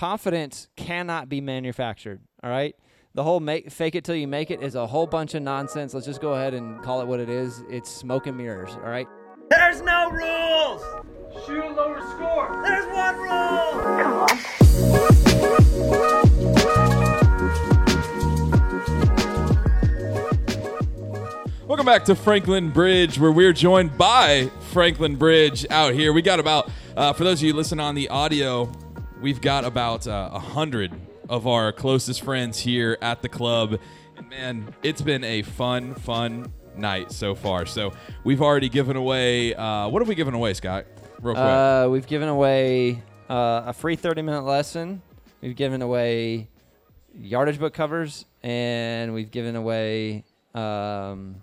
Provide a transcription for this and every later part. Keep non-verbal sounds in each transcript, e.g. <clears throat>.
confidence cannot be manufactured. All right. The whole make fake it till you make it is a whole bunch of nonsense. Let's just go ahead and call it what it is. It's smoke and mirrors. All right. There's no rules! Shoot a lower score. There's one rule! Come on. Welcome back to Franklin Bridge, where we're joined by Franklin Bridge out here. We got about, uh, for those of you listening on the audio, we've got about uh, a hundred of our closest friends here at the club, and man, it's been a fun, fun night so far. So we've already given away. Uh, what have we given away, Scott? Real quick. Uh, we've given away uh, a free 30 minute lesson. We've given away yardage book covers, and we've given away um,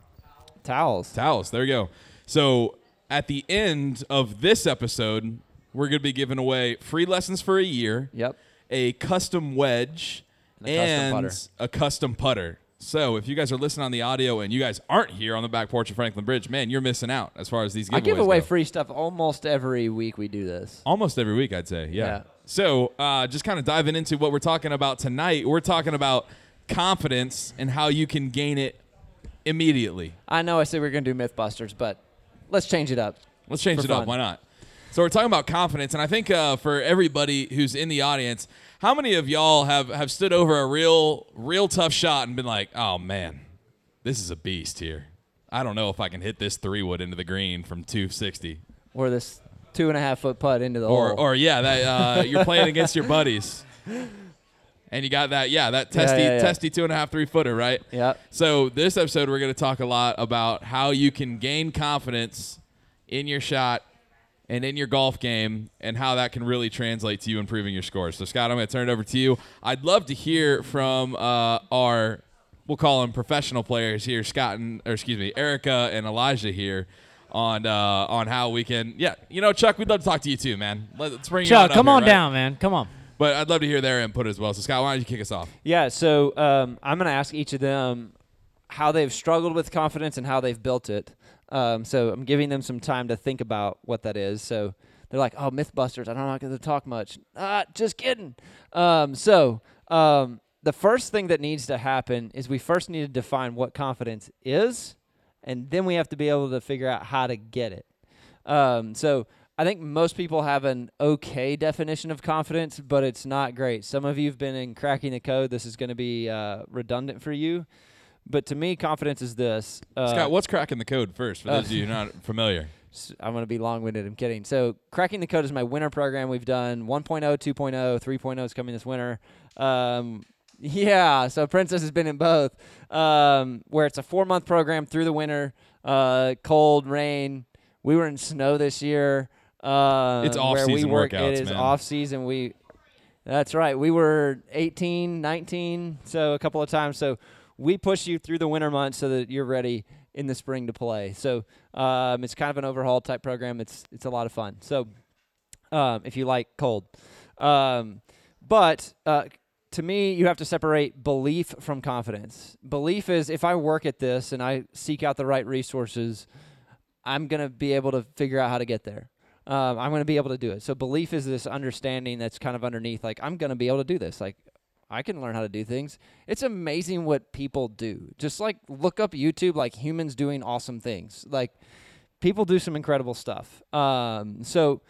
towels. Towels. There you go. So at the end of this episode, we're going to be giving away free lessons for a year. Yep. a custom wedge And a custom and putter. a custom putter. So if you guys are listening on the audio and you guys aren't here on the back porch of Franklin Bridge, man, you're missing out as far as these giveaways I give away go. free stuff almost every week we do this. Almost every week, I'd say. Yeah. Yeah. So uh, just kind of diving into what we're talking about tonight, we're talking about confidence and how you can gain it immediately. I know I said we are going to do Mythbusters, but let's change it up. Let's change it up. Why not? So we're talking about confidence, and I think uh, for everybody who's in the audience, how many of y'all have have stood over a real real tough shot and been like, "Oh man, this is a beast here. I don't know if I can hit this three wood into the green from 260." Or this two and a half foot putt into the Or hole. or yeah, that uh, you're playing against your buddies, and you got that yeah that testy yeah, yeah. testy two and a half three footer right. Yep. So this episode, we're going to talk a lot about how you can gain confidence in your shot and in your golf game, and how that can really translate to you improving your scores. So Scott, I'm going to turn it over to you. I'd love to hear from uh, our, we'll call them professional players here, Scott and, or excuse me, Erica and Elijah here. On uh, on how we can yeah you know Chuck we'd love to talk to you too man let's bring you Chuck, up come here, on right? down, man. Come on. but I'd love to hear their input as well so Scott why don't you kick us off Yeah, so um, I'm going to ask each of them how they've struggled with confidence and how they've built it. Um, so I'm giving them some time to think about what that is. So they're like, "Oh, MythBusters, I don't know how to talk much." Ah, just kidding. Um, so um, the first thing that needs to happen is we first need to define what confidence is, and then we have to be able to figure out how to get it. Um, so I think most people have an okay definition of confidence, but it's not great. Some of you have been in cracking the code. This is going to be uh, redundant for you. But to me, confidence is this. Uh, Scott what's cracking the code first for uh, those of you not <laughs> familiar I'm going to be long winded. I'm kidding. So, Cracking the Code is my winter program. We've done 1.0, 2.0, 3.0 is coming this winter. Um, yeah, so Princess has been in both, um, where it's a four month program through the winter, uh, cold, rain. We were in snow this year. Uh, It's where we off-season work. workouts, It is man. off season. We that's right. We were 18, 19, so a couple of times. So we push you through the winter months so that you're ready in the spring to play. So um, it's kind of an overhaul type program. It's it's a lot of fun. So um, if you like cold, um, but uh, to me, you have to separate belief from confidence. Belief is if I work at this and I seek out the right resources, I'm gonna be able to figure out how to get there. Um, I'm gonna be able to do it. So belief is this understanding that's kind of underneath. Like I'm gonna be able to do this. Like I can learn how to do things. It's amazing what people do. Just like look up YouTube, like humans doing awesome things. Like people do some incredible stuff. Um, so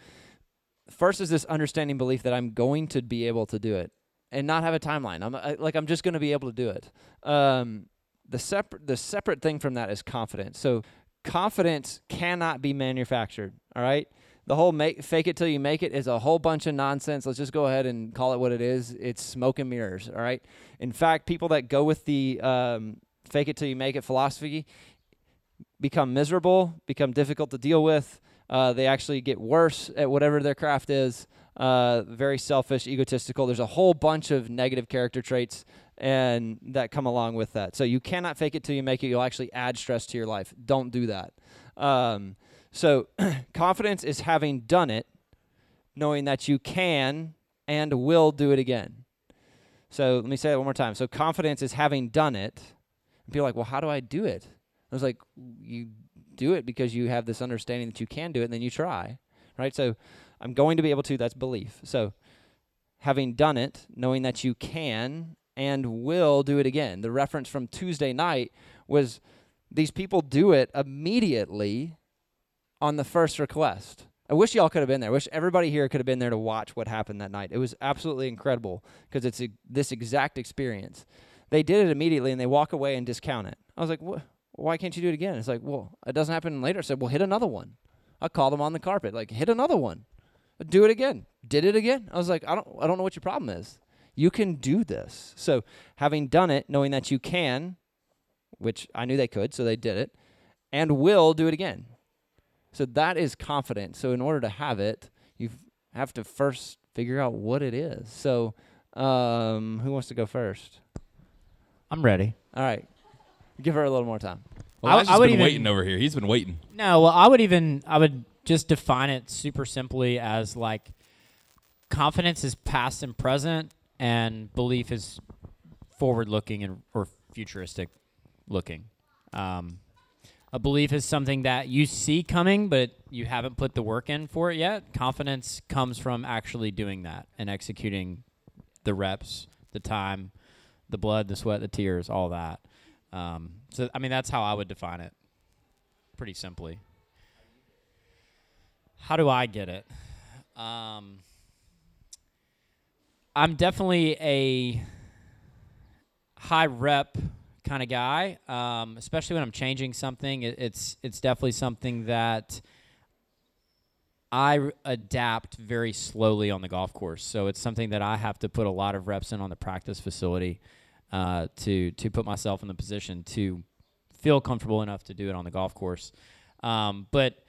first is this understanding belief that I'm going to be able to do it and not have a timeline. I'm I, like I'm just going to be able to do it. Um, the separate the separate thing from that is confidence. So confidence cannot be manufactured. All right. The whole make fake it till you make it is a whole bunch of nonsense. Let's just go ahead and call it what it is. It's smoke and mirrors. All right. In fact, people that go with the um, fake it till you make it philosophy become miserable, become difficult to deal with. Uh, they actually get worse at whatever their craft is. Uh, very selfish, egotistical. There's a whole bunch of negative character traits and that come along with that. So you cannot fake it till you make it. You'll actually add stress to your life. Don't do that. Um, so <clears throat> confidence is having done it, knowing that you can and will do it again. So let me say that one more time. So confidence is having done it. And people are like, well, how do I do it? I was like, you do it because you have this understanding that you can do it, and then you try, right? So I'm going to be able to. That's belief. So having done it, knowing that you can and will do it again. The reference from Tuesday night was these people do it immediately on the first request. I wish y'all could have been there. I wish everybody here could have been there to watch what happened that night. It was absolutely incredible because it's a, this exact experience. They did it immediately and they walk away and discount it. I was like, what? Why can't you do it again? It's like, well, it doesn't happen later. I said, well, hit another one. I called them on the carpet, like, hit another one. Do it again. Did it again. I was like, I don't, I don't know what your problem is. You can do this. So, having done it, knowing that you can, which I knew they could, so they did it, and will do it again. So that is confidence. So in order to have it, you have to first figure out what it is. So, um, who wants to go first? I'm ready. All right, give her a little more time. Well, I- Elijah's I would been even- waiting over here. He's been waiting. No, well, I would even I would just define it super simply as like confidence is past and present, and belief is forward looking and or futuristic looking. Um, a belief is something that you see coming, but you haven't put the work in for it yet. Confidence comes from actually doing that and executing the reps, the time, the blood, the sweat, the tears, all that. Um, so, I mean, that's how I would define it pretty simply. How do I get it? Um, I'm definitely a high rep kind of guy, um, especially when I'm changing something. It, it's it's definitely something that I r- adapt very slowly on the golf course. So it's something that I have to put a lot of reps in on the practice facility uh, to to put myself in the position to feel comfortable enough to do it on the golf course. Um, but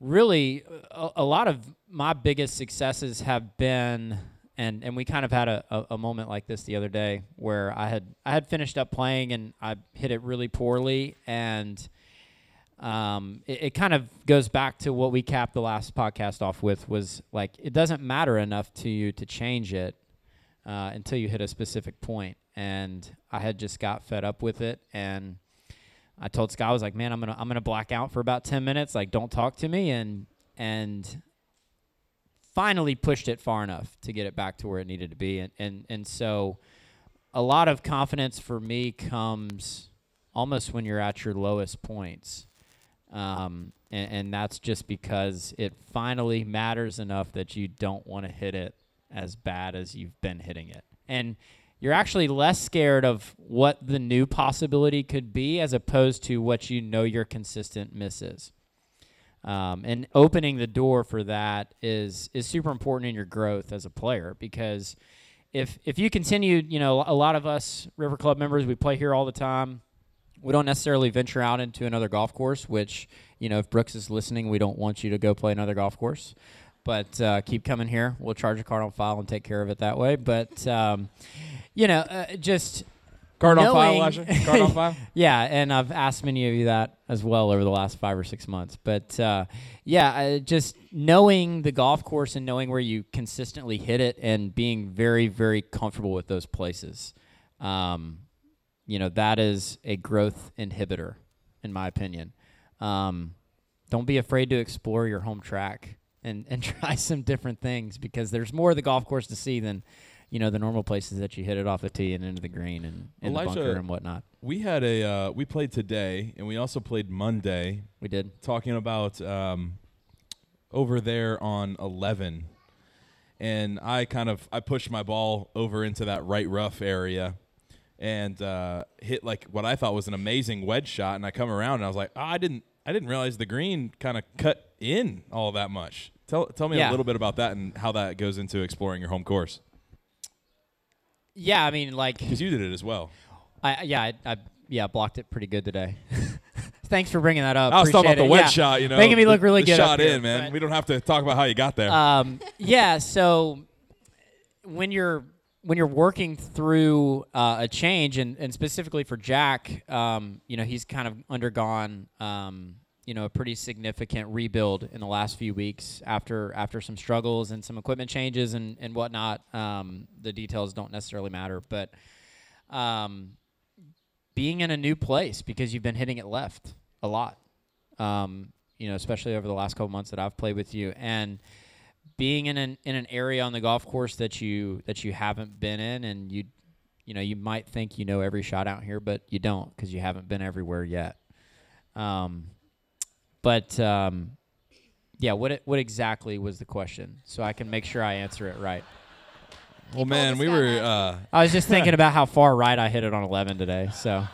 really, a, a lot of my biggest successes have been, and and we kind of had a, a, a moment like this the other day where I had I had finished up playing and I hit it really poorly and. Um, it, it kind of goes back to what we capped the last podcast off with was like it doesn't matter enough to you to change it uh, until you hit a specific. And I had just got fed up with it, and I told Scott, I was like, "Man, I'm gonna I'm gonna black out for about ten minutes. Like, don't talk to me." And and finally pushed it far enough to get it back to where it needed to be. And and and so a lot of confidence for me comes almost when you're at your lowest points. Um, and, and that's just because it finally matters enough that you don't want to hit it as bad as you've been hitting it. And you're actually less scared of what the new possibility could be as opposed to what you know your consistent miss is. Um, and opening the door for that is is super important in your growth as a player because if if you continue, you know, a lot of us River Club members, we play here all the time. We don't necessarily venture out into another golf course, which you know, if Brooks is listening, we don't want you to go play another golf course. But uh, keep coming here. We'll charge a card on file and take care of it that way. But um, you know, uh, just Card on file, Knowing- Elijah. Card on file. <laughs> yeah, and I've asked many of you that as well over the last five or six months. But uh, yeah, uh, just knowing the golf course and knowing where you consistently hit it and being very, very comfortable with those places, um, you know, that is a growth inhibitor, in my opinion. Um, don't be afraid to explore your home track and, and <laughs> try some different things because there's more of the golf course to see than you know the normal places that you hit it off the tee and into the green and in the bunker and whatnot. We had a uh, we played today, and we also played Monday. We did. talking about um, over there on 11 and i kind of i pushed my ball over into that right rough area and uh, hit like what i thought was an amazing wedge shot and i come around and i was like oh, i didn't i didn't realize the green kind of cut in all that much tell, tell me a little bit about that and how that goes into exploring your home course Yeah, I mean, like, because you did it as well I yeah, I, I yeah blocked it pretty good today. <laughs> Thanks for bringing that up. i was talking about Appreciate the it. wedge Yeah. shot you know making me look really the good. up shot here, in man but- we don't have to talk about how you got there um, yeah, so when you're when you're working through uh, a change, and, and specifically for Jack, um, you know, he's kind of undergone um, you know a pretty significant rebuild in the last few weeks after after some struggles and some equipment changes and and whatnot. Um, the details don't necessarily matter, but um, being in a new place because you've been hitting it left a lot. Um, you know, especially over the last couple months that I've played with you, and being in an in an area on the golf course that you that you haven't been in, and you you know you might think you know every shot out here, but you don't because you haven't been everywhere yet. Um, but um, yeah, what what exactly was the question, so I can make sure I answer it right. Well, man, we were. Uh, I was just thinking about how far right I hit it on 11 today. So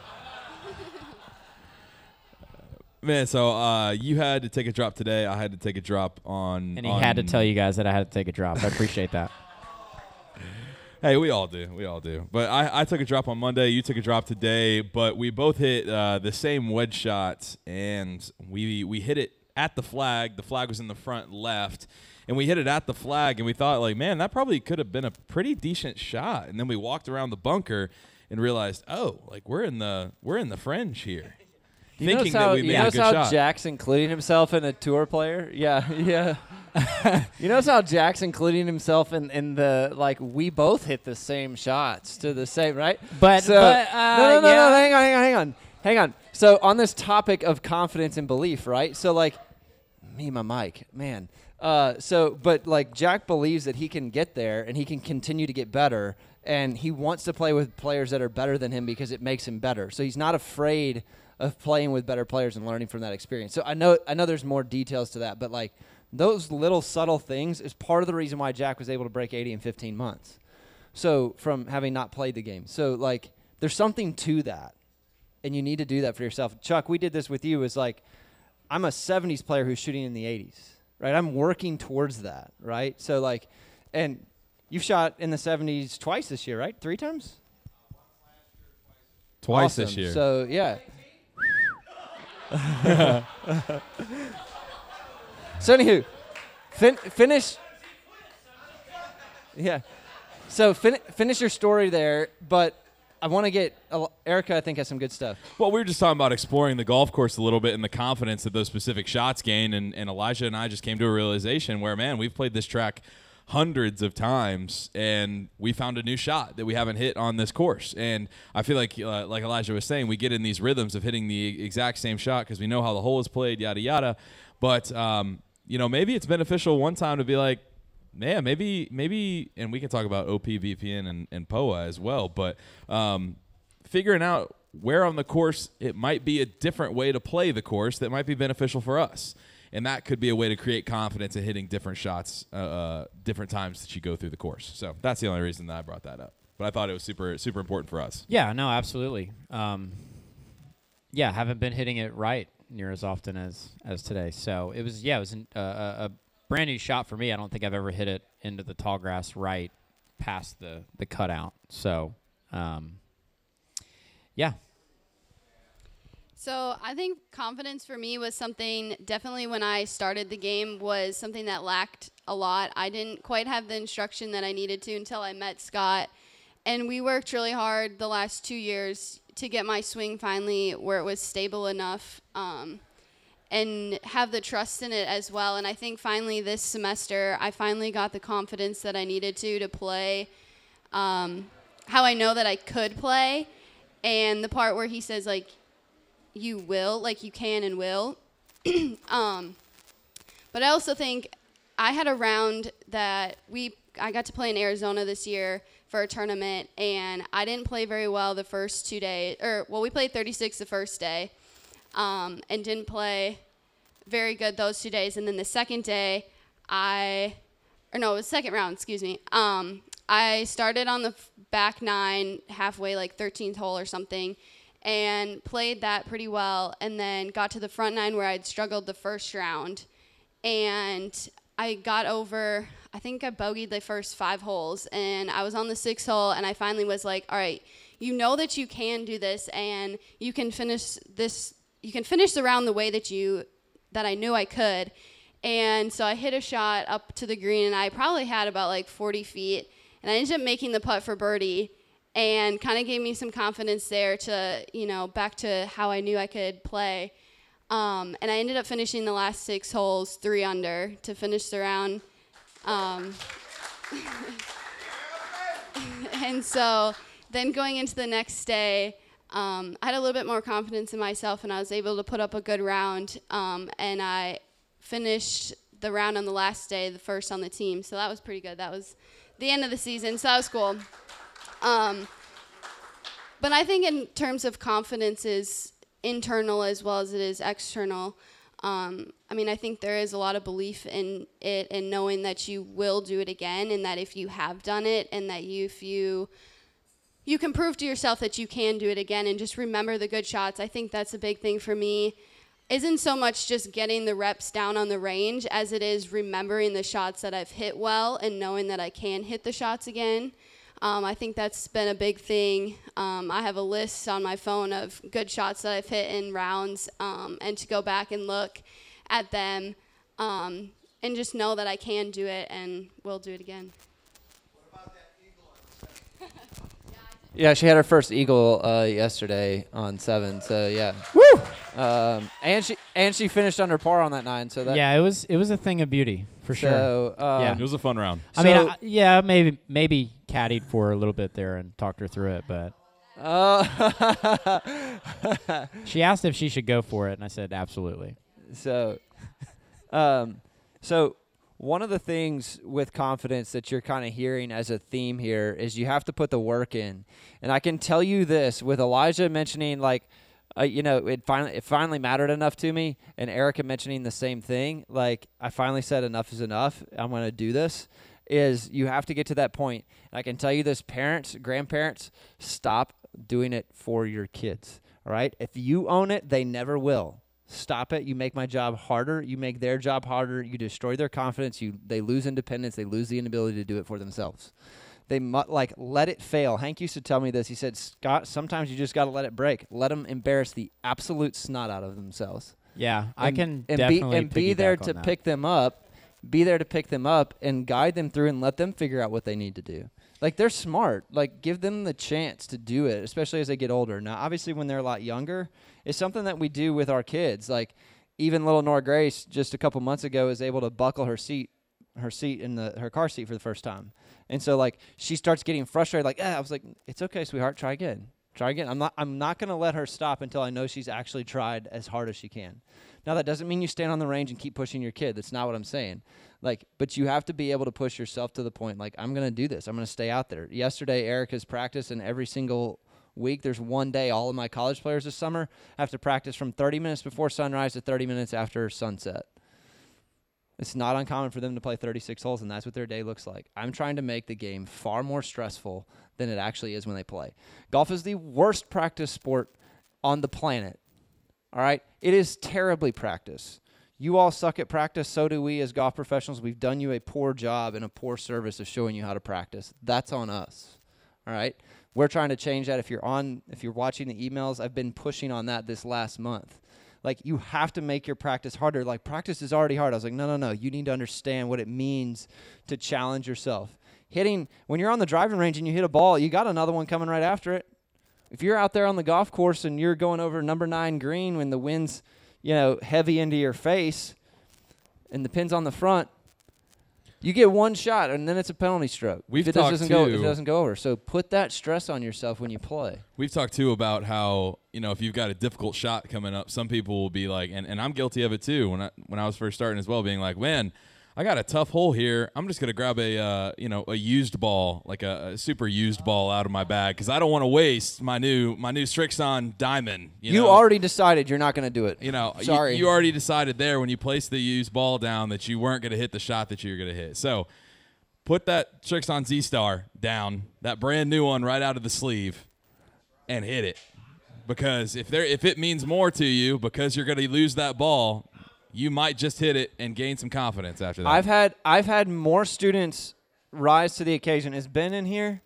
<laughs> man, so uh, you had to take a drop today. I had to take a drop on. and he had to tell you guys that I had to take a drop. I appreciate that. Hey, we all do. We all do. But I, I took a drop on Monday. You took a drop today. But we both hit uh, the same wedge shot, and we we hit it at the flag. The flag was in the front left, and we hit it at the flag. And we thought, like, man, that probably could have been a pretty decent shot. And then we walked around the bunker and realized, oh, like we're in the we're in the fringe here. You Thinking notice how, that we you made a notice good how shot. Jack's including himself in a tour player? Yeah, <laughs> yeah. you notice how Jack's including himself in, in the like we both hit the same shots to the same right? But- so, but, uh, no, no, no, yeah. no, hang on, hang on, hang on, hang on. So on this topic of confidence and belief, right? So like me, my mic, man. Uh, so, but like Jack believes that he can get there and he can continue to get better, and he wants to play with players that are better than him because it makes him better. So he's not afraid of playing with better players and learning from that experience. So I know, I know there's more details to that, but like those little subtle things is part of the reason why Jack was able to break 80 in 15 months. So from having not played the game, so like there's something to that, and you need to do that for yourself. Chuck, we did this with you. Is like I'm a 70s player who's shooting in the 80s, right? I'm working towards that, right? So like, and you've shot in the 70s twice this year, right? Three times. Twice this year. So yeah. <laughs> so anywho, fin- finish. Yeah. So fin- finish your story there, but I want to get Erica. I think has some good stuff. Well, we were just talking about exploring the golf course a little bit and the confidence that those specific shots gain. And, and Elijah and I just came to a realization where, man, we've played this track hundreds of times and we found a new shot that we haven't hit on this course. And I feel like, uh, like Elijah was saying, we get in these rhythms of hitting the exact same shot because we know how the hole is played, yada, yada. But, um, you know, maybe it's beneficial one time to be like, man, maybe, maybe, and we can talk about OP, VPN, and, and POA as well, but um, figuring out where on the course it might be a different way to play the course that might be beneficial for us. And that could be a way to create confidence in hitting different shots, uh, uh, different times that you go through the course. So that's the only reason that I brought that up. But I thought it was super, super important for us. Yeah, no, absolutely. Um, yeah, haven't been hitting it right near as often as as today. So it was, yeah, it was an, uh, a, a brand new shot for me. I don't think I've ever hit it into the tall grass right past the the cutout. So, um, yeah, So I think confidence for me was something definitely when I started the game was something that lacked a lot. I didn't quite have the instruction that I needed to until I met Scott. And we worked really hard the last two years to get my swing finally where it was stable enough um, and have the trust in it as well. And I think finally this semester, I finally got the confidence that I needed to to play um, how I know that I could play. And the part where he says, like, you will, like you can and will. <clears throat> um, but I also think I had a round that we I got to play in Arizona this year for a tournament, and I didn't play very well the first two days. Or well, we played 36 the first day, um, and didn't play very good those two days. And then the second day, I or no, it was second round. Excuse me. Um, I started on the back nine, halfway like 13th hole or something, and played that pretty well. And then got to the front nine where I'd struggled the first round, and I got over. I think I bogeyed the first five holes, and I was on the sixth hole, and I finally was like, "All right, you know that you can do this, and you can finish this. You can finish the round the way that you that I knew I could." And so I hit a shot up to the green, and I probably had about like 40 feet, and I ended up making the putt for birdie, and kind of gave me some confidence there to you know back to how I knew I could play. Um, and I ended up finishing the last six holes three under to finish the round. Um, <laughs> and so then going into the next day, um, I had a little bit more confidence in myself, and I was able to put up a good round. Um, and I finished the round on the last day, the first on the team. So that was pretty good. That was the end of the season, so that was cool. Um, but I think in terms of confidence is internal as well as it is external. Um, I mean, I think there is a lot of belief in it and knowing that you will do it again, and that if you have done it, and that you, if you you can prove to yourself that you can do it again, and just remember the good shots. I think that's a big thing for me. Isn't so much just getting the reps down on the range as it is remembering the shots that I've hit well and knowing that I can hit the shots again. Um, I think that's been a big thing. Um, I have a list on my phone of good shots that I've hit in rounds, um, and to go back and look at them um, and just know that I can do it and will do it again. <laughs> Yeah, she had her first eagle uh, yesterday on seven. So yeah. Woo! Um, and she and she finished under par on that nine. So that yeah, it was it was a thing of beauty for sure. So um, Yeah. It was a fun round. I mean, so- I, yeah, maybe maybe caddied for her a little bit there and talked her through it, but Uh, <laughs> she asked if she should go for it, and I said absolutely. so, um, so one of the things with confidence that you're kind of hearing as a theme here is you have to put the work in, and I can tell you this with Elijah mentioning like. Uh, you know, it finally it finally mattered enough to me, and Erica mentioning the same thing. Like I finally said, enough is enough. I'm going to do this. Is you have to get to that point. And I can tell you this, parents, grandparents, stop doing it for your kids. All right, if you own it, they never will. Stop it. You make my job harder. You make their job harder. You destroy their confidence. You they lose independence. They lose the inability to do it for themselves. They mu- like let it fail. Hank used to tell me this. He said, "Scott, sometimes you just got to let it break. Let them embarrass the absolute snot out of themselves." Yeah, I and, can and be and be there to that. pick them up. Be there to pick them up and guide them through and let them figure out what they need to do. Like they're smart. Like give them the chance to do it, especially as they get older. Now, obviously, when they're a lot younger, it's something that we do with our kids. Like even little Nora Grace, just a couple months ago, was able to buckle her seat, her seat in the her car seat for the first time. And so like she starts getting frustrated. Like ah, I was like, it's okay, sweetheart. Try again. Try again. I'm not. I'm not gonna let her stop until I know she's actually tried as hard as she can. Now that doesn't mean you stand on the range and keep pushing your kid. That's not what I'm saying. Like, but you have to be able to push yourself to the point. Like, I'm gonna do this. I'm gonna stay out there. Yesterday, Erica's practice, and every single week, there's one day all of my college players this summer have to practice from 30 minutes before sunrise to 30 minutes after sunset. It's not uncommon for them to play 36 holes, and that's what their day looks like. I'm trying to make the game far more stressful than it actually is when they play. Golf is the worst practice sport on the planet. All right? It is terribly practice. You all suck at practice, so do we as golf professionals. We've done you a poor job and a poor service of showing you how to practice. That's on us. All right? We're trying to change that. If you're on if you're watching the emails, I've been pushing on that this last month. Like you have to make your practice harder. Like practice is already hard. I was like, no, no, no. You need to understand what it means to challenge yourself. Hitting when you're on the driving range and you hit a ball, you got another one coming right after it. If you're out there on the golf course and you're going over number nine green when the wind's, you know, heavy into your face and the pin's on the front, you get one shot and then it's a penalty stroke. We've if it talked doesn't go, it doesn't go over. So put that stress on yourself when you play. We've talked too about how you know if you've got a difficult shot coming up, some people will be like, and, and I'm guilty of it too. When I when I was first starting as well, being like, man, I got a tough hole here. I'm just gonna grab a uh, you know a used ball, like a, a super used ball out of my bag because I don't want to waste my new my new Srixon Diamond. You, You, know? already decided you're not going to do it. You know, you- sorry. You, already decided there when you placed the used ball down that you weren't going to hit the shot that you were going to hit. So put that Srixon Z Star down, that brand new one right out of the sleeve, and hit it. Because if there, if it means more to you, because you're going to lose that ball, you might just hit it and gain some confidence after that. I've had I've had more students rise to the occasion. Is Ben in here?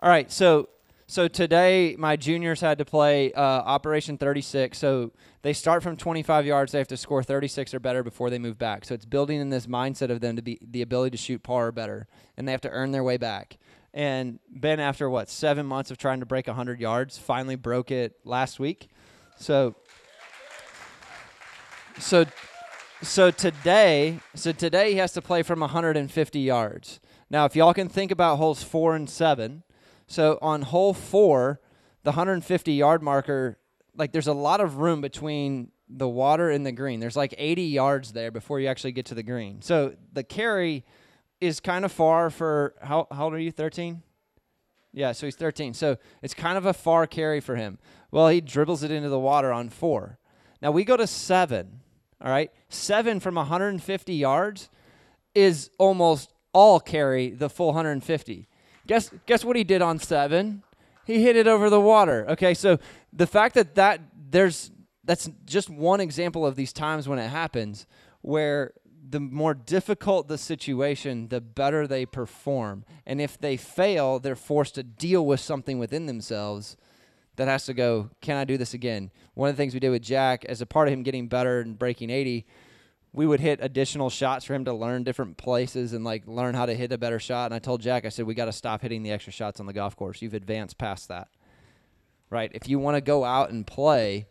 All right, so so today my juniors had to play uh, Operation 36. So they start from 25 yards. They have to score 36 or better before they move back. So it's building in this mindset of them to be the ability to shoot par or better, and they have to earn their way back. And Ben, after what seven months of trying to break 100 yards, finally broke it last week. So so so today, so today he has to play from 150 yards. Now, if y'all can think about holes four and seven, so on hole four, the 150 yard marker, like there's a lot of room between the water and the green. There's like 80 yards there before you actually get to the green. So the carry is kind of far for how how old are you? 13? Yeah, so he's 13. So it's kind of a far carry for him. Well, he dribbles it into the water on 4. Now we go to 7. All right? 7 from 150 yards is almost all carry the full 150. Guess guess what he did on 7? He hit it over the water. Okay? So the fact that that there's that's just one example of these times when it happens where the more difficult the situation, the better they perform. And if they fail, they're forced to deal with something within themselves that has to go, can I do this again? One of the things we did with Jack, as a part of him getting better and breaking 80, we would hit additional shots for him to learn different places and like learn how to hit a better shot. And I told Jack, I said, we got to stop hitting the extra shots on the golf course. You've advanced past that. Right? If you want to go out and play,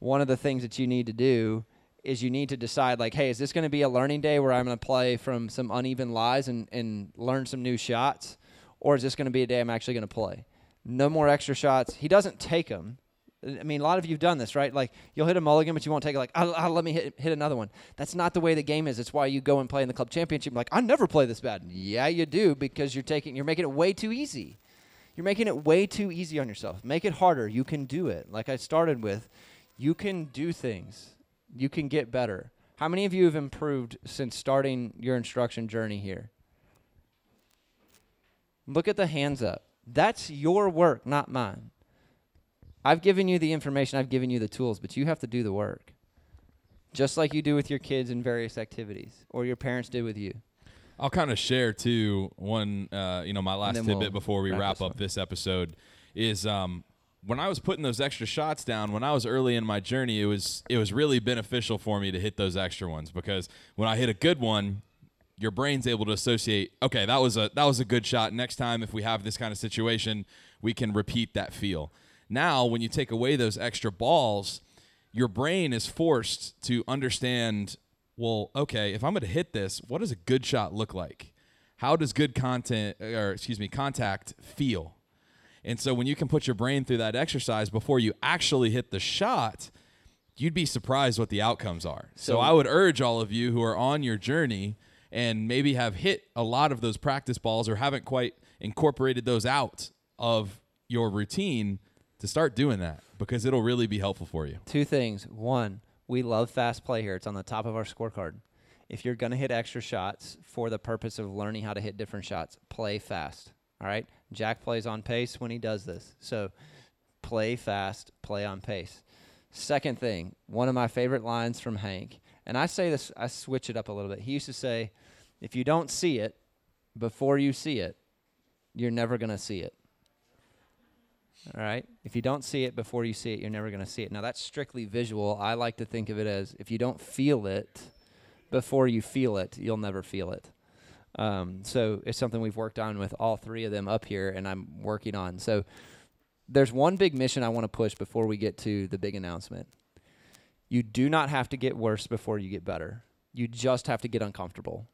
one of the things that you need to do is you need to decide like, hey, is this going to be a learning day where I'm going to play from some uneven lies and, and learn some new shots? Or is this going to be a day I'm actually going to play? No more extra shots. He doesn't take them. I mean, a lot of you have done this, right? Like, you'll hit a mulligan, but you won't take it. Like, I'll let me hit, hit another one. That's not the way the game is. It's why you go and play in the club championship. Like, I never play this bad. Yeah, you do because you're taking, you're making it way too easy. You're making it way too easy on yourself. Make it harder. You can do it. Like I started with, you can do things. You can get better. How many of you have improved since starting your instruction journey here? Look at the hands up. That's your work, not mine. I've given you the information, I've given you the tools, but you have to do the work. Just like you do with your kids in various activities, or your parents did with you. I'll kind of share too one, uh, you know, my last tidbit we'll before we wrap up this episode is um, when I was putting those extra shots down. When I was early in my journey, it was it was really beneficial for me to hit those extra ones because when I hit a good one, your brain's able to associate. Okay, that was a that was a good shot. Next time, if we have this kind of situation, we can repeat that feel. Now, when you take away those extra balls, your brain is forced to understand well, okay, if I'm going to hit this, what does a good shot look like? How does good content or excuse me, contact feel? And so when you can put your brain through that exercise before you actually hit the shot, you'd be surprised what the outcomes are. So, So- I would urge all of you who are on your journey and maybe have hit a lot of those practice balls or haven't quite incorporated those out of your routine to start doing that because it'll really be helpful for you. Two things. One, we love fast play here. It's on the top of our scorecard. If you're going to hit extra shots for the purpose of learning how to hit different shots, play fast. All right? Jack plays on pace when he does this. So play fast, play on pace. Second thing, one of my favorite lines from Hank, and I say this, I switch it up a little bit. He used to say, if you don't see it before you see it, you're never going to see it. All right. If you don't see it before you see it, you're never going to see it. Now, that's strictly visual. I like to think of it as if you don't feel it before you feel it, you'll never feel it. Um, so it's something we've worked on with all three of them up here, and I'm working on. So there's one big mission I want to push before we get to the big announcement. You do not have to get worse before you get better. You just have to get uncomfortable.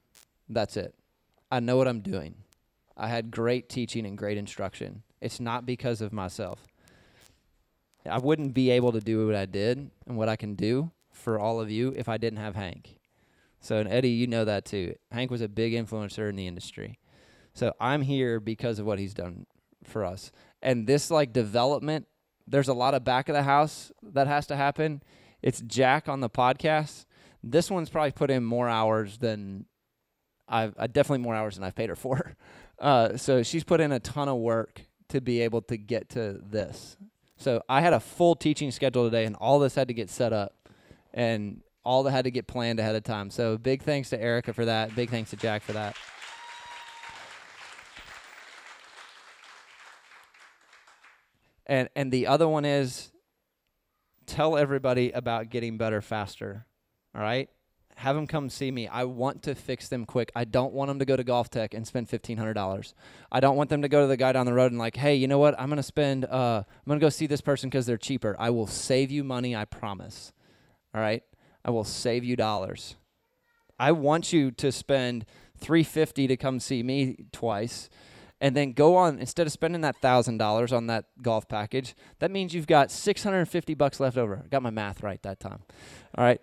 That's it. I know what I'm doing. I had great teaching and great instruction. It's not because of myself. I wouldn't be able to do what I did and what I can do for all of you if I didn't have Hank. So, and Eddie, you know that too. Hank was a big influencer in the industry. So, I'm here because of what he's done for us. And this like development, there's a lot of back of the house that has to happen. It's Jack on the podcast. This one's probably put in more hours than I've definitely more hours than I've paid her for. <laughs> Uh, so she's put in a ton of work to be able to get to this. So I had a full teaching schedule today, and all this had to get set up, and all that had to get planned ahead of time. So big thanks to Erica for that. Big thanks to Jack for that. And and the other one is tell everybody about getting better faster. All right? Have them come see me. I want to fix them quick. I don't want them to go to GolfTec and spend fifteen hundred dollars. I don't want them to go to the guy down the road and like, hey, you know what? I'm gonna spend. Uh, I'm gonna go see this person because they're cheaper. I will save you money. I promise. All right. I will save you dollars. I want you to spend three fifty to come see me twice, and then go on instead of spending that thousand dollars on that golf package. That means you've got 650 bucks left over. I got my math right that time. All right.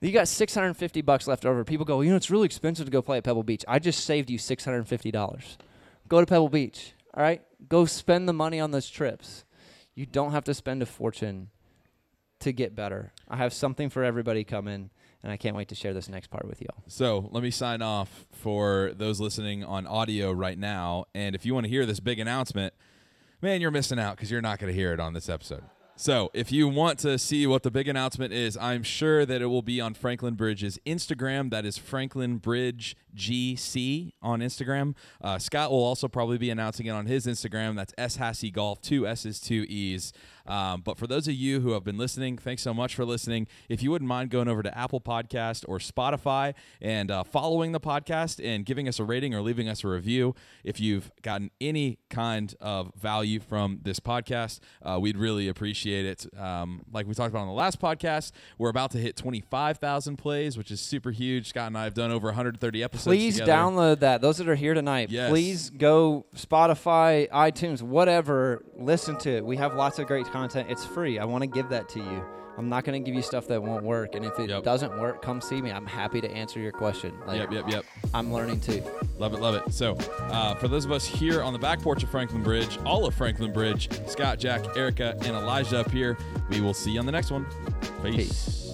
You got 650 bucks left over. People go, you know, it's really expensive to go play at Pebble Beach. I just saved you $650. Go to Pebble Beach. All right. Go spend the money on those trips. You don't have to spend a fortune to get better. I have something for everybody coming, and I can't wait to share this next part with y'all. So let me sign off for those listening on audio right now. And if you want to hear this big announcement, man, you're missing out because you're not going to hear it on this episode. So if you want to see what the big announcement is, I'm sure that it will be on Franklin Bridge's Instagram. That is Franklin Bridge GC on Instagram. Uh, Scott will also probably be announcing it on his Instagram. That's S Hassey Golf, two S's, two E's. Um, but for those of you who have been listening, thanks so much for listening. If you wouldn't mind going over to Apple Podcast or Spotify and uh, following the podcast and giving us a rating or leaving us a review, if you've gotten any kind of value from this podcast, uh, we'd really appreciate it. Um, like we talked about on the last podcast, we're about to hit 25,000 plays, which is super huge. Scott and I have done over 130 episodes. Please together. download that. Those that are here tonight, Yes. please go Spotify, iTunes, whatever. Listen to it. We have lots of great content. It's free. I want to give that to you. I'm not going to give you stuff that won't work. And if it Yep. doesn't work, come see me. I'm happy to answer your question. Like, Yep, yep, yep. I'm learning too. Love it, love it. So, uh, for those of us here on the back porch of Franklin Bridge, all of Franklin Bridge, Scott, Jack, Erica, and Elijah up here, we will see you on the next one. Peace. Peace.